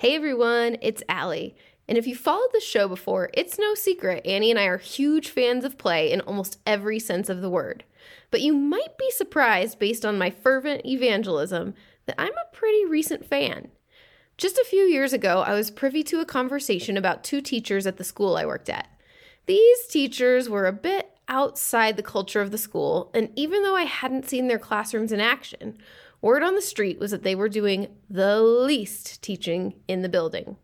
Hey everyone, it's Allie. And if you followed the show before, it's no secret Annie and I are huge fans of play in almost every sense of the word. But you might be surprised, based on my fervent evangelism, that I'm a pretty recent fan. Just a few years ago, I was privy to a conversation about two teachers at the school I worked at. These teachers were a bit outside the culture of the school, and even though I hadn't seen their classrooms in action, Word on the street was that they were doing the least teaching in the building.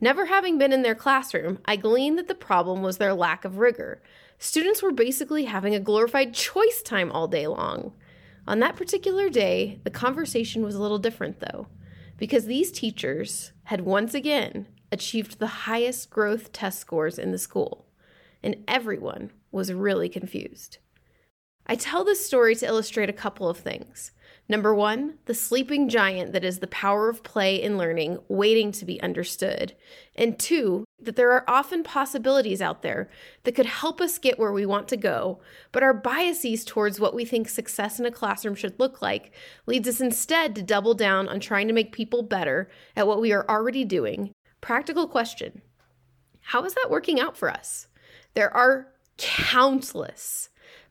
Never having been in their classroom, I gleaned that the problem was their lack of rigor. Students were basically having a glorified choice time all day long. On that particular day, the conversation was a little different though, because these teachers had once again achieved the highest growth test scores in the school, and everyone was really confused. I tell this story to illustrate a couple of things. Number one, the sleeping giant that is the power of play and learning waiting to be understood. And two, that there are often possibilities out there that could help us get where we want to go, but our biases towards what we think success in a classroom should look like leads us instead to double down on trying to make people better at what we are already doing. Practical question How is that working out for us? There are countless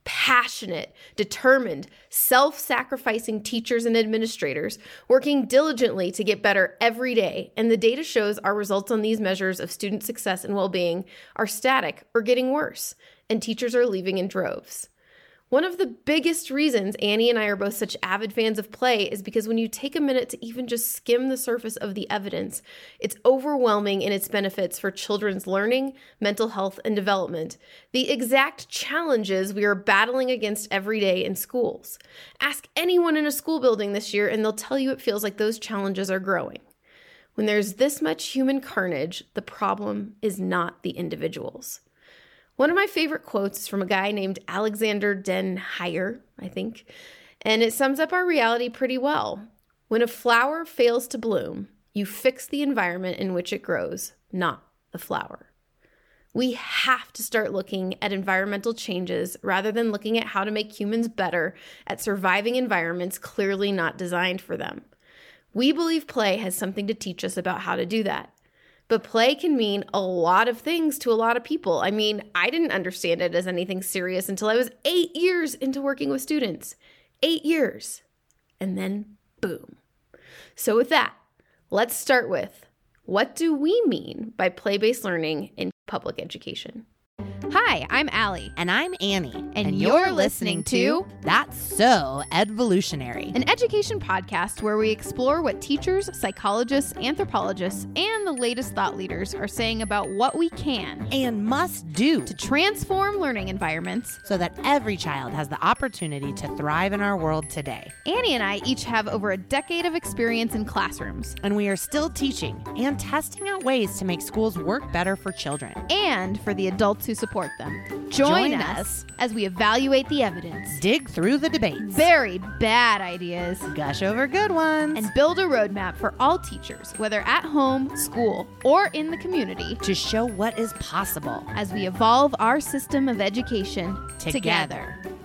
passionate, determined, self sacrificing teachers and administrators working diligently to get better every day. And the data shows our results on these measures of student success and well being are static or getting worse, and teachers are leaving in droves. One of the biggest reasons Annie and I are both such avid fans of play is because when you take a minute to even just skim the surface of the evidence, it's overwhelming in its benefits for children's learning, mental health, and development. The exact challenges we are battling against every day in schools. Ask anyone in a school building this year, and they'll tell you it feels like those challenges are growing. When there's this much human carnage, the problem is not the individuals. One of my favorite quotes is from a guy named Alexander Den Heijer, I think, and it sums up our reality pretty well. When a flower fails to bloom, you fix the environment in which it grows, not the flower. We have to start looking at environmental changes rather than looking at how to make humans better at surviving environments clearly not designed for them. We believe play has something to teach us about how to do that. But play can mean a lot of things to a lot of people. I mean, I didn't understand it as anything serious until I was eight years into working with students. Eight years. And then boom. So, with that, let's start with what do we mean by play based learning in public education? Hi, I'm Allie. And I'm Annie. And, and you're, you're, listening to That's So Edvolutionary, an education podcast where we explore what teachers, psychologists, anthropologists, and the latest thought leaders are saying about what we can and must do to transform learning environments so that every child has the opportunity to thrive in our world today. Annie and I each have over a decade of experience in classrooms. And we are still teaching and testing out ways to make schools work better for children and for the adults who support support them. Join, Join us, us as we evaluate the evidence, dig through the debates, bury bad ideas, gush over good ones, and build a roadmap for all teachers, whether at home, school, or in the community, to show what is possible as we evolve our system of education together. together.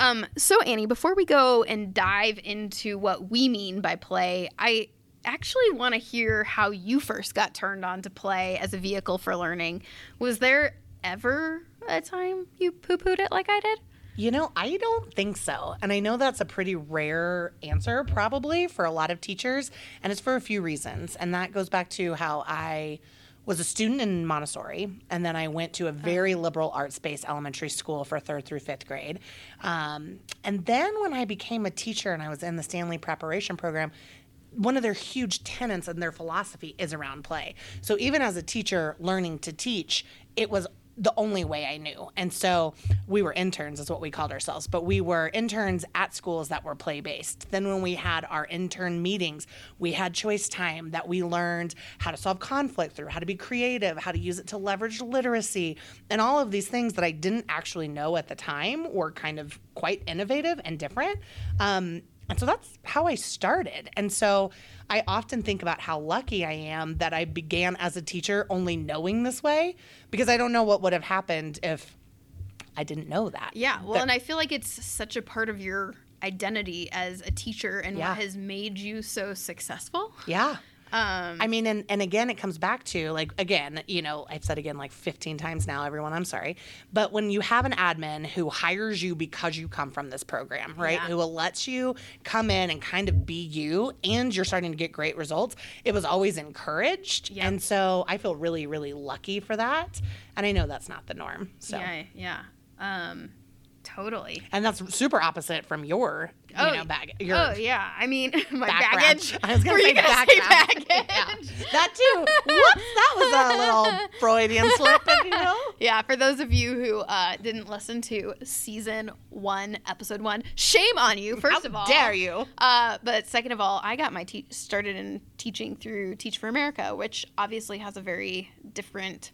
Um, so Annie, before we go and dive into what we mean by play, I actually want to hear how you first got turned on to play as a vehicle for learning. Was there ever a time you poo pooed it like I did? You know, I don't think so. And I know that's a pretty rare answer, probably, for a lot of teachers. And it's for a few reasons. And that goes back to how I was a student in Montessori, and then I went to a very liberal arts based elementary school for third through fifth grade. Um, and then when I became a teacher and I was in the Stanley preparation program, one of their huge tenets and their philosophy is around play. So even as a teacher learning to teach, it was the only way I knew. And so we were interns, is what we called ourselves, but we were interns at schools that were play based. Then, when we had our intern meetings, we had choice time that we learned how to solve conflict through, how to be creative, how to use it to leverage literacy, and all of these things that I didn't actually know at the time were kind of quite innovative and different. Um, and so that's how I started. And so I often think about how lucky I am that I began as a teacher only knowing this way because I don't know what would have happened if I didn't know that. Yeah. Well, and I feel like it's such a part of your identity as a teacher and Yeah. what has made you so successful. Yeah. Um, I mean, and, and again, it comes back to like, again, you know, I've said again like 15 times now, everyone, I'm sorry. But when you have an admin who hires you because you come from this program, right? Yeah. Who will lets you come in and kind of be you and you're starting to get great results, it was always encouraged. Yep. And so I feel really, really lucky for that. And I know that's not the norm. So, Yeah, yeah. Um, totally. and that's super opposite from your, you Oh, know, bag. Your, oh yeah, I mean my background. baggage. I was gonna Were say gonna say baggage? Yeah. That too. Whoops, that was a little Freudian slip, if you know. Yeah, for those of you who uh, didn't listen to season one, episode one, shame on you. First How of all, dare you? Uh, but second of all, I got my te- started in teaching through Teach for America, which obviously has a very different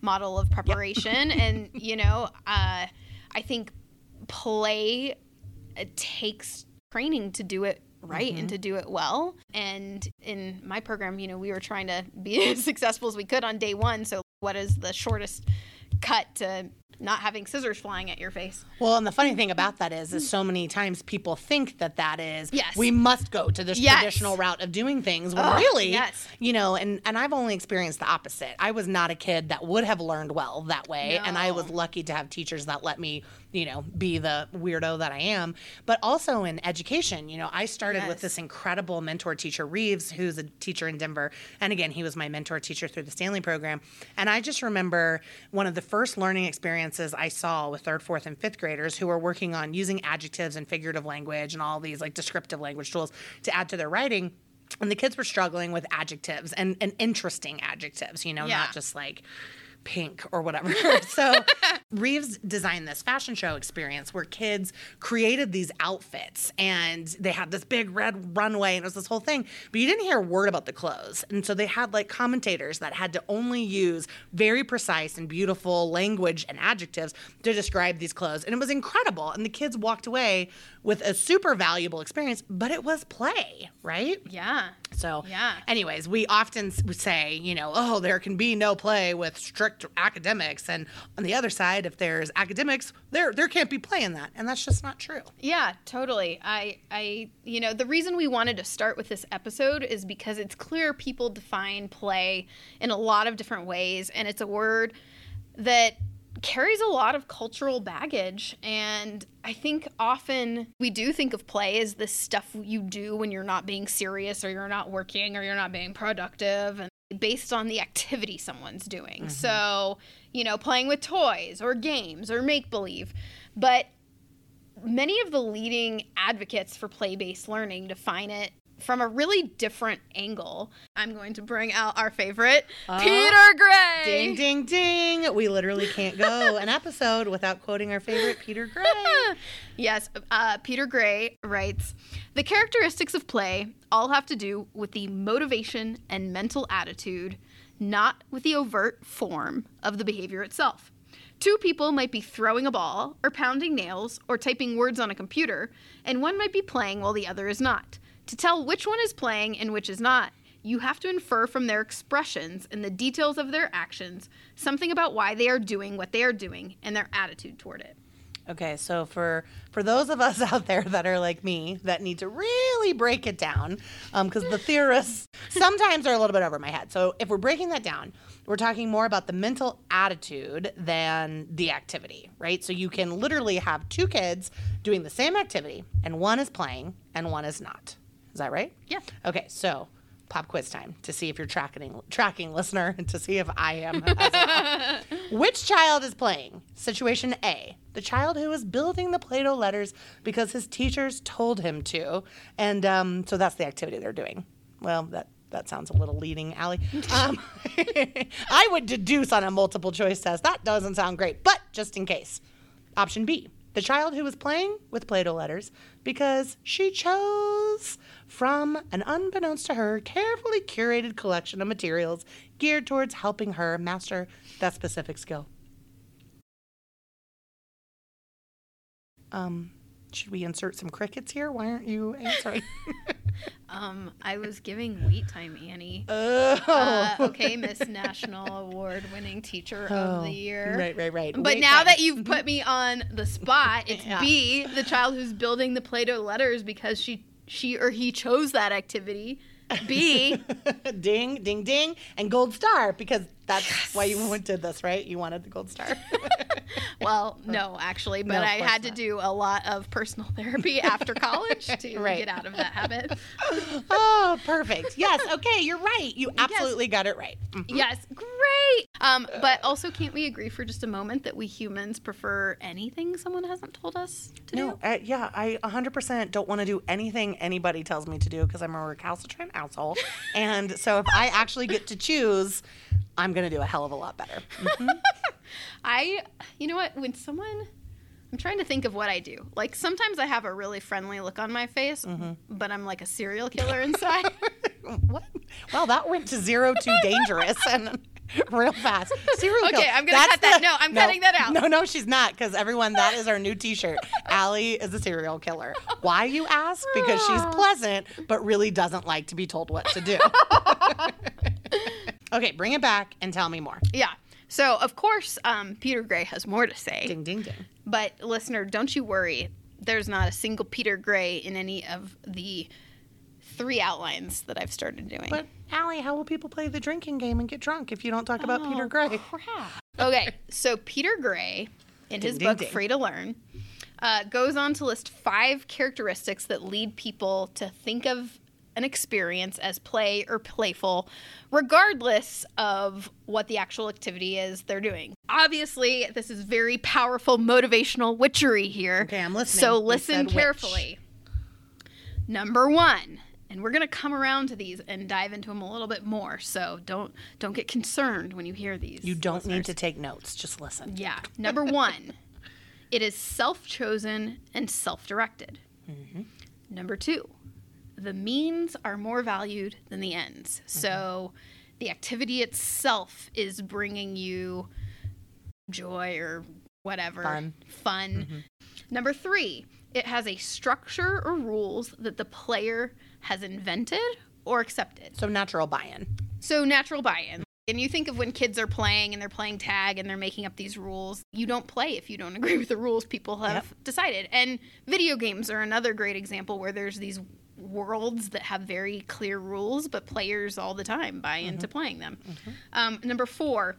model of preparation, and you know, uh, I think play it takes training to do it right and mm-hmm. to do it well. And in my program, you know, we were trying to be as successful as we could on day one. So, what is the shortest cut to not having scissors flying at your face? Well, and the funny thing about that is, is so many times people think that that is, Yes. we must go to this Yes. traditional route of doing things. When Oh, really, yes. you know, and and I've only experienced the opposite. I was not a kid that would have learned well that way, and I was lucky to have teachers that let me, you know, be the weirdo that I am. But also in education, you know, I started with this incredible mentor teacher Reeves, who's a teacher in Denver, and again, he was my mentor teacher through the Stanley program. And I just remember one of the first learning experiences I saw with third, fourth, and fifth graders who were working on using adjectives and figurative language and all these like descriptive language tools to add to their writing. And the kids were struggling with adjectives and, and interesting adjectives, you know, Yeah. not just like pink or whatever. so Reeves designed this fashion show experience where kids created these outfits and they had this big red runway and it was this whole thing. But you didn't hear a word about the clothes. And so they had like commentators that had to only use very precise and beautiful language and adjectives to describe these clothes. And it was incredible. And the kids walked away with a super valuable experience, but it was play, right? Yeah. So, Yeah. anyways, we often say, you know, oh, there can be no play with strict academics, and on the other side, if there's academics, there there can't be play in that, and that's just not true. Yeah, totally. I I you know, the reason we wanted to start with this episode is because it's clear people define play in a lot of different ways and it's a word that carries a lot of cultural baggage and I think often we do think of play as this stuff you do when you're not being serious or you're not working or you're not being productive and based on the activity someone's doing. Mm-hmm. So, you know, playing with toys or games or make believe. But many of the leading advocates for play based learning define it from a really different angle. I'm going to bring out our favorite, Peter Gray. Ding, ding, ding! We literally can't go an episode without quoting our favorite Peter Gray. Yes, uh, Peter Gray writes The characteristics of play all have to do with the motivation and mental attitude, not with the overt form of the behavior itself. Two people might be throwing a ball, or pounding nails, or typing words on a computer, and one might be playing while the other is not. To tell which one is playing and which is not, you have to infer from their expressions and the details of their actions something about why they are doing what they are doing and their attitude toward it. Okay, so for for those of us out there that are like me that need to really break it down, um, because the theorists sometimes are a little bit over my head. So if we're breaking that down, we're talking more about the mental attitude than the activity, right? So you can literally have two kids doing the same activity, and one is playing and one is not. Is that right? Yeah. Okay, so pop quiz time to see if you're tracking tracking listener and to see if I am well. Which child is playing? Situation A. The child who is building the Play-Doh letters because his teachers told him to. And um, so that's the activity they're doing. Well, that that sounds a little leading, Allie. Um, I would deduce on a multiple choice test. That doesn't sound great, but just in case. Option B. The child who was playing with Play Doh letters because she chose from an unbeknownst to her carefully curated collection of materials geared towards helping her master that specific skill. Um, should we insert some crickets here? Why aren't you answering? Um, I was giving wait time Annie. Oh. Uh, okay, Miss National Award winning teacher of the year. Right, right, right. But Wait now time. that you've put me on the spot, it's Yeah. B, the child who's building the Play-Doh letters because she she or he chose that activity. B, ding, ding, ding, and gold star because that's why you to this, right? You wanted the gold star. well, no, actually, but No, I had to do a lot of personal therapy after college to Right. get out of that habit. oh, perfect. Yes. Okay, you're right. You absolutely got it right. Mm. Yes, great. Um, but also, can't we agree for just a moment that we humans prefer anything someone hasn't told us to No, do? uh, yeah, I 100% don't want to do anything anybody tells me to do because I'm a recalcitrant asshole. and so if I actually get to choose, I'm going to do a hell of a lot better. I, you know what? When someone, I'm trying to think of what I do. Like sometimes I have a really friendly look on my face, Mm-hmm. but I'm like a serial killer inside. what? Well, that went to zero to dangerous and real fast. Serial Okay, killer. I'm gonna That's cut that. No, I'm cutting that out. No, no, she's not because everyone, that is our new T-shirt. Allie is a serial killer. Why you ask? Because she's pleasant, but really doesn't like to be told what to do. Okay, bring it back and tell me more. yeah. So of course, um, Peter Gray has more to say. Ding, ding, ding. But listener, don't you worry. There's not a single Peter Gray in any of the three outlines that I've started doing. But Allie, how will people play the drinking game and get drunk if you don't talk about Peter Gray? crap. Okay, so Peter Gray, in his Ding, ding, book ding. Free to Learn, uh, goes on to list five characteristics that lead people to think of an experience as play or playful, regardless of what the actual activity is they're doing. Obviously, this is very powerful motivational witchery here. Okay, I'm listening. So listen said witch. carefully. Number one, and we're gonna come around to these and dive into them a little bit more. So don't don't get concerned when you hear these. You don't need to take notes, just listen. Yeah. Number one, it is self-chosen and self-directed. Mm-hmm. Number two, the means are more valued than the ends. Mm-hmm. So the activity itself is bringing you joy or whatever Fun. fun. Number three, it has a structure or rules that the player has invented or accepted. So natural buy-in. So natural buy-in. And you think of when kids are playing and they're playing tag and they're making up these rules. You don't play if you don't agree with the rules people have Yep. decided. And video games are another great example where there's these worlds that have very clear rules, but players all the time buy into mm-hmm. playing them. Mm-hmm. Um, number four,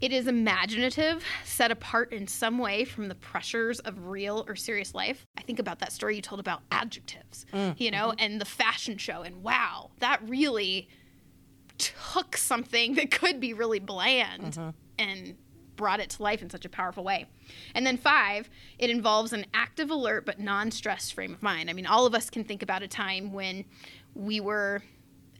it is imaginative, set apart in some way from the pressures of real or serious life. I think about that story you told about adjectives, mm, you know, mm-hmm. and the fashion show. And wow, that really took something that could be really bland and brought it to life in such a powerful way. And then five, it involves an active, alert, but non stressed frame of mind. I mean, all of us can think about a time when we were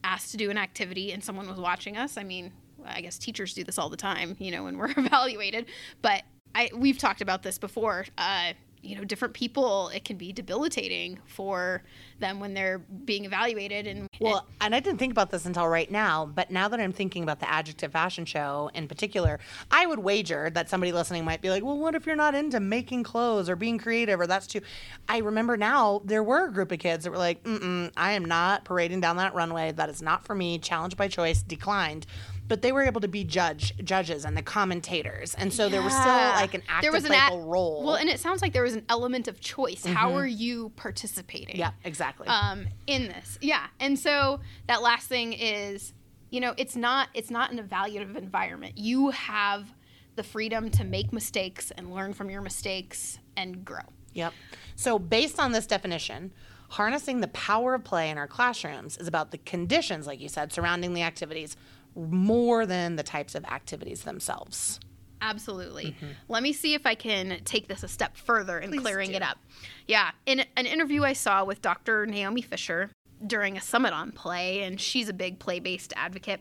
asked to do an activity and someone was watching us. I mean, I guess teachers do this all the time, you know, when we're evaluated. But I, we've talked about this before. Uh, you know, different people, it can be debilitating for them when they're being evaluated. And Well, and I didn't think about this until right now, but now that I'm thinking about the adjective fashion show in particular, I would wager that somebody listening might be like, well, what if you're not into making clothes or being creative or that's too. I remember now there were a group of kids that were like, mm I am not parading down that runway. That is not for me. Challenge by choice, declined. But they were able to be judge judges and the commentators, and so there was still like an active there was an role. Well, and it sounds like there was an element of choice. How are you participating? yeah, exactly. Um, in this, yeah. And so that last thing is, you know, it's not it's not an evaluative environment. You have the freedom to make mistakes and learn from your mistakes and grow. Yep. So, based on this definition, harnessing the power of play in our classrooms is about the conditions, like you said, surrounding the activities more than the types of activities themselves. Absolutely. Let me see if I can take this a step further in Please clearing do. it up. Yeah, in an interview I saw with Dr. Naomi Fisher during a summit on play, and she's a big play based advocate,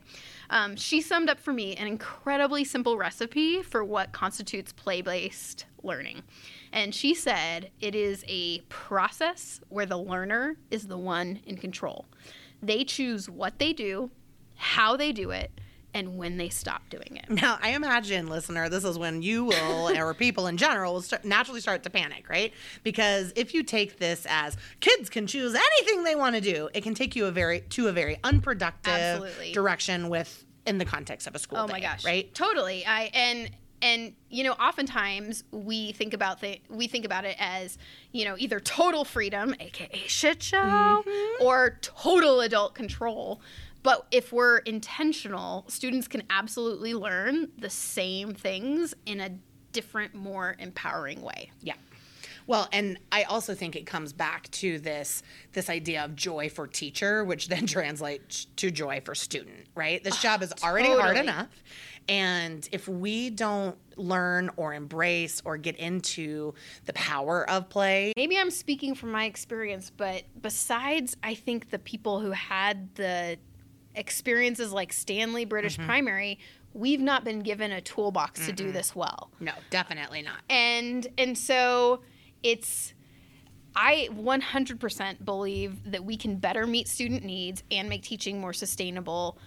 um, she summed up for me an incredibly simple recipe for what constitutes play based learning. And she said it is a process where the learner is the one in control. They choose what they do, how they do it, and when they stop doing it. Now, I imagine, listener, this is when you will, or people in general, will start, naturally start to panic, right? Because if you take this as kids can choose anything they want to do, it can take you a very to a very unproductive Absolutely. direction with in the context of a school Oh day, my gosh. right? Totally. I and and you know, oftentimes we think about the we think about it as you know either total freedom, aka shit show, Mm-hmm. or total adult control. But if we're intentional, students can absolutely learn the same things in a different, more empowering way. Yeah. Well, and I also think it comes back to this this idea of joy for teacher, which then translates to joy for student, right? This job is already hard enough. And if we don't learn or embrace or get into the power of play, Maybe I'm speaking from my experience, but besides, I think the people who had the experiences like Stanley British Mm-hmm. Primary, we've not been given a toolbox to do this well. no, definitely not. And and so it's I 100% believe that we can better meet student needs and make teaching more sustainable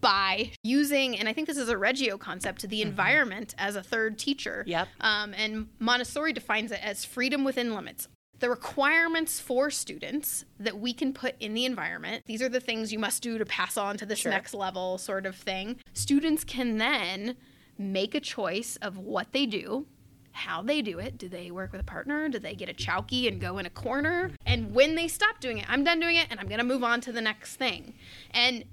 by using, and I think this is a Reggio concept, the environment as a third teacher. Yep. Um, and Montessori defines it as freedom within limits. The requirements for students that we can put in the environment, these are the things you must do to pass on to this Sure. next level, sort of thing. Students can then make a choice of what they do, how they do it. Do they work with a partner? Do they get a chowky and go in a corner? And when they stop doing it, I'm done doing it and I'm going to move on to the next thing. And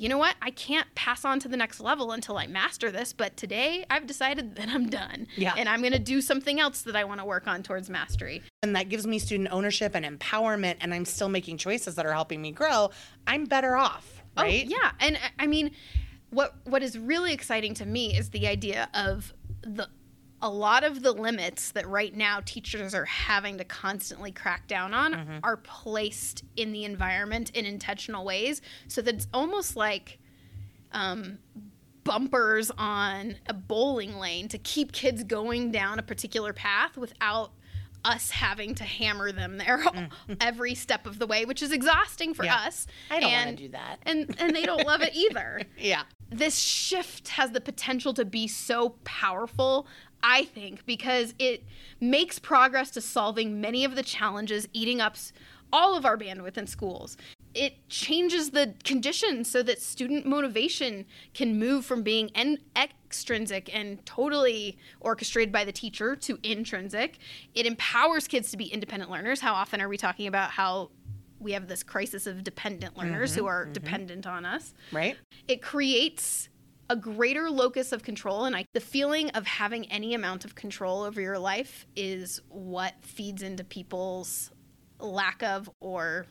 you know what? I can't pass on to the next level until I master this, but today I've decided that I'm done. Yeah. And I'm going to do something else that I want to work on towards mastery. And that gives me student ownership and empowerment, and I'm still making choices that are helping me grow. I'm better off, oh, right? Oh, yeah, and I- I mean, what what is really exciting to me is the idea of the a lot of the limits that right now teachers are having to constantly crack down on Mm-hmm. are placed in the environment in intentional ways, so that it's almost like um, bumpers on a bowling lane to keep kids going down a particular path without us having to hammer them there every step of the way, which is exhausting for Mm. Yeah. us. I don't want to do that. and and they don't love it either. Yeah. This shift has the potential to be so powerful, I think, because it makes progress to solving many of the challenges eating up all of our bandwidth in schools. It changes the conditions so that student motivation can move from being en- extrinsic and totally orchestrated by the teacher to intrinsic. It empowers kids to be independent learners. How often are we talking about how we have this crisis of dependent learners who mm-hmm, are mm-hmm. dependent on us? Right? it creates a greater locus of control and I, the feeling of having any amount of control over your life is what feeds into people's lack of or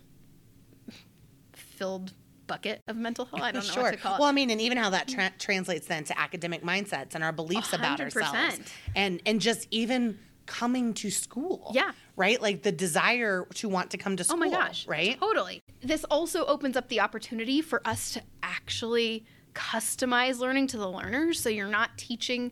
filled bucket of mental health i don't know sure. what to call it Well, I mean, and even how that tra- translates then to academic mindsets and our beliefs about ourselves, and and just even coming to school. Yeah. Right. Like the desire to want to come to school. Oh my gosh. Right. Totally. This also opens up the opportunity for us to actually customize learning to the learners. So you're not teaching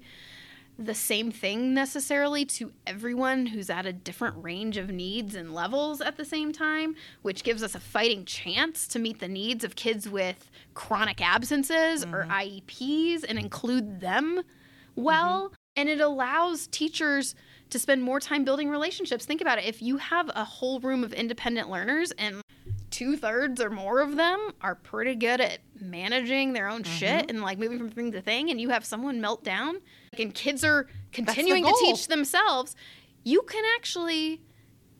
the same thing necessarily to everyone who's at a different range of needs and levels at the same time, which gives us a fighting chance to meet the needs of kids with chronic absences or mm-hmm. IEPs and include them well. Mm-hmm. And it allows teachers to spend more time building relationships. Think about it. If you have a whole room of independent learners and two thirds or more of them are pretty good at managing their own shit and like moving from thing to thing, and you have someone melt down, and kids are continuing to teach themselves, you can actually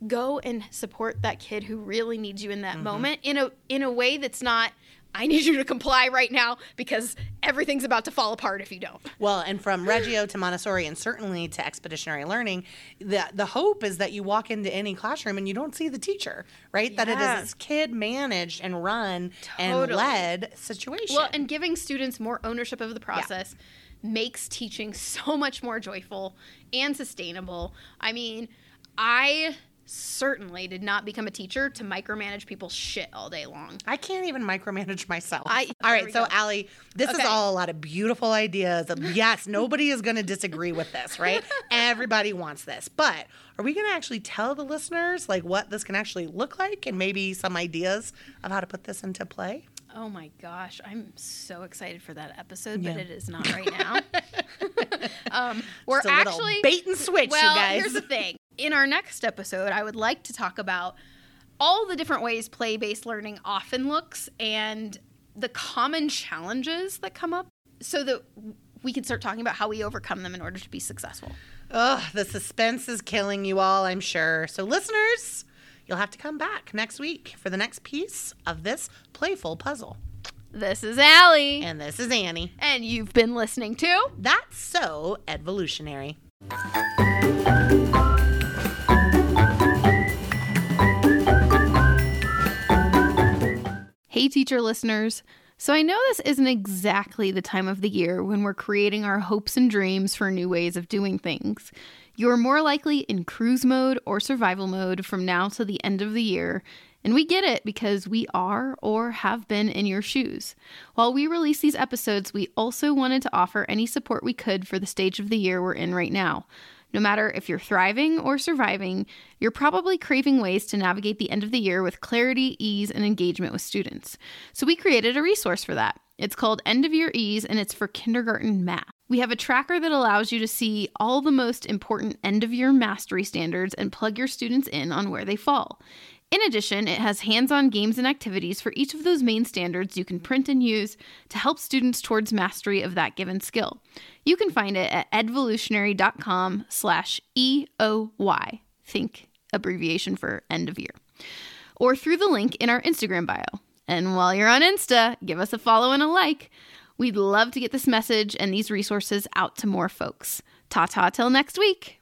go and support that kid who really needs you in that mm-hmm. moment in a in a way that's not I need you to comply right now because everything's about to fall apart if you don't. Well, and from Reggio to Montessori, and certainly to expeditionary learning, the the hope is that you walk into any classroom and you don't see the teacher, right? That it is Yeah. this kid managed and run and led situation. Well, and giving students more ownership of the process makes teaching so much more joyful and sustainable. I mean, I certainly did not become a teacher to micromanage people's shit all day long. I can't even micromanage myself. I- all right, so go. Allie, this is all a lot of beautiful ideas. Yes, nobody is going to disagree with this, right? Everybody wants this, but are we going to actually tell the listeners like what this can actually look like and maybe some ideas of how to put this into play? Oh my gosh, I'm so excited for that episode, but it is not right now. um, we're actually bait and switch, well, you guys. here's the thing. In our next episode, I would like to talk about all the different ways play-based learning often looks and the common challenges that come up, so that we can start talking about how we overcome them in order to be successful. Ugh, the suspense is killing you all, I'm sure. So, listeners, you'll have to come back next week for the next piece of this playful puzzle. This is Allie, And this is Annie. and you've been listening to That's so Edvolutionary. Hey, teacher listeners. So, I know this isn't exactly the time of the year when we're creating our hopes and dreams for new ways of doing things. You're more likely in cruise mode or survival mode from now to the end of the year, and we get it because we are or have been in your shoes. While we release these episodes, we also wanted to offer any support we could for the stage of the year we're in right now. No matter if you're thriving or surviving, you're probably craving ways to navigate the end of the year with clarity, ease, and engagement with students. So we created a resource for that. It's called End of Year Ease and it's for kindergarten math. We have a tracker that allows you to see all the most important end of year mastery standards and plug your students in on where they fall. In addition, it has hands on games and activities for each of those main standards you can print and use to help students towards mastery of that given skill. You can find it at edvolutionary.com slash EOY. Think abbreviation for end of year. Or through the link in our Instagram bio. And while you're on Insta, give us a follow and a like. We'd love to get this message and these resources out to more folks. Ta ta till next week.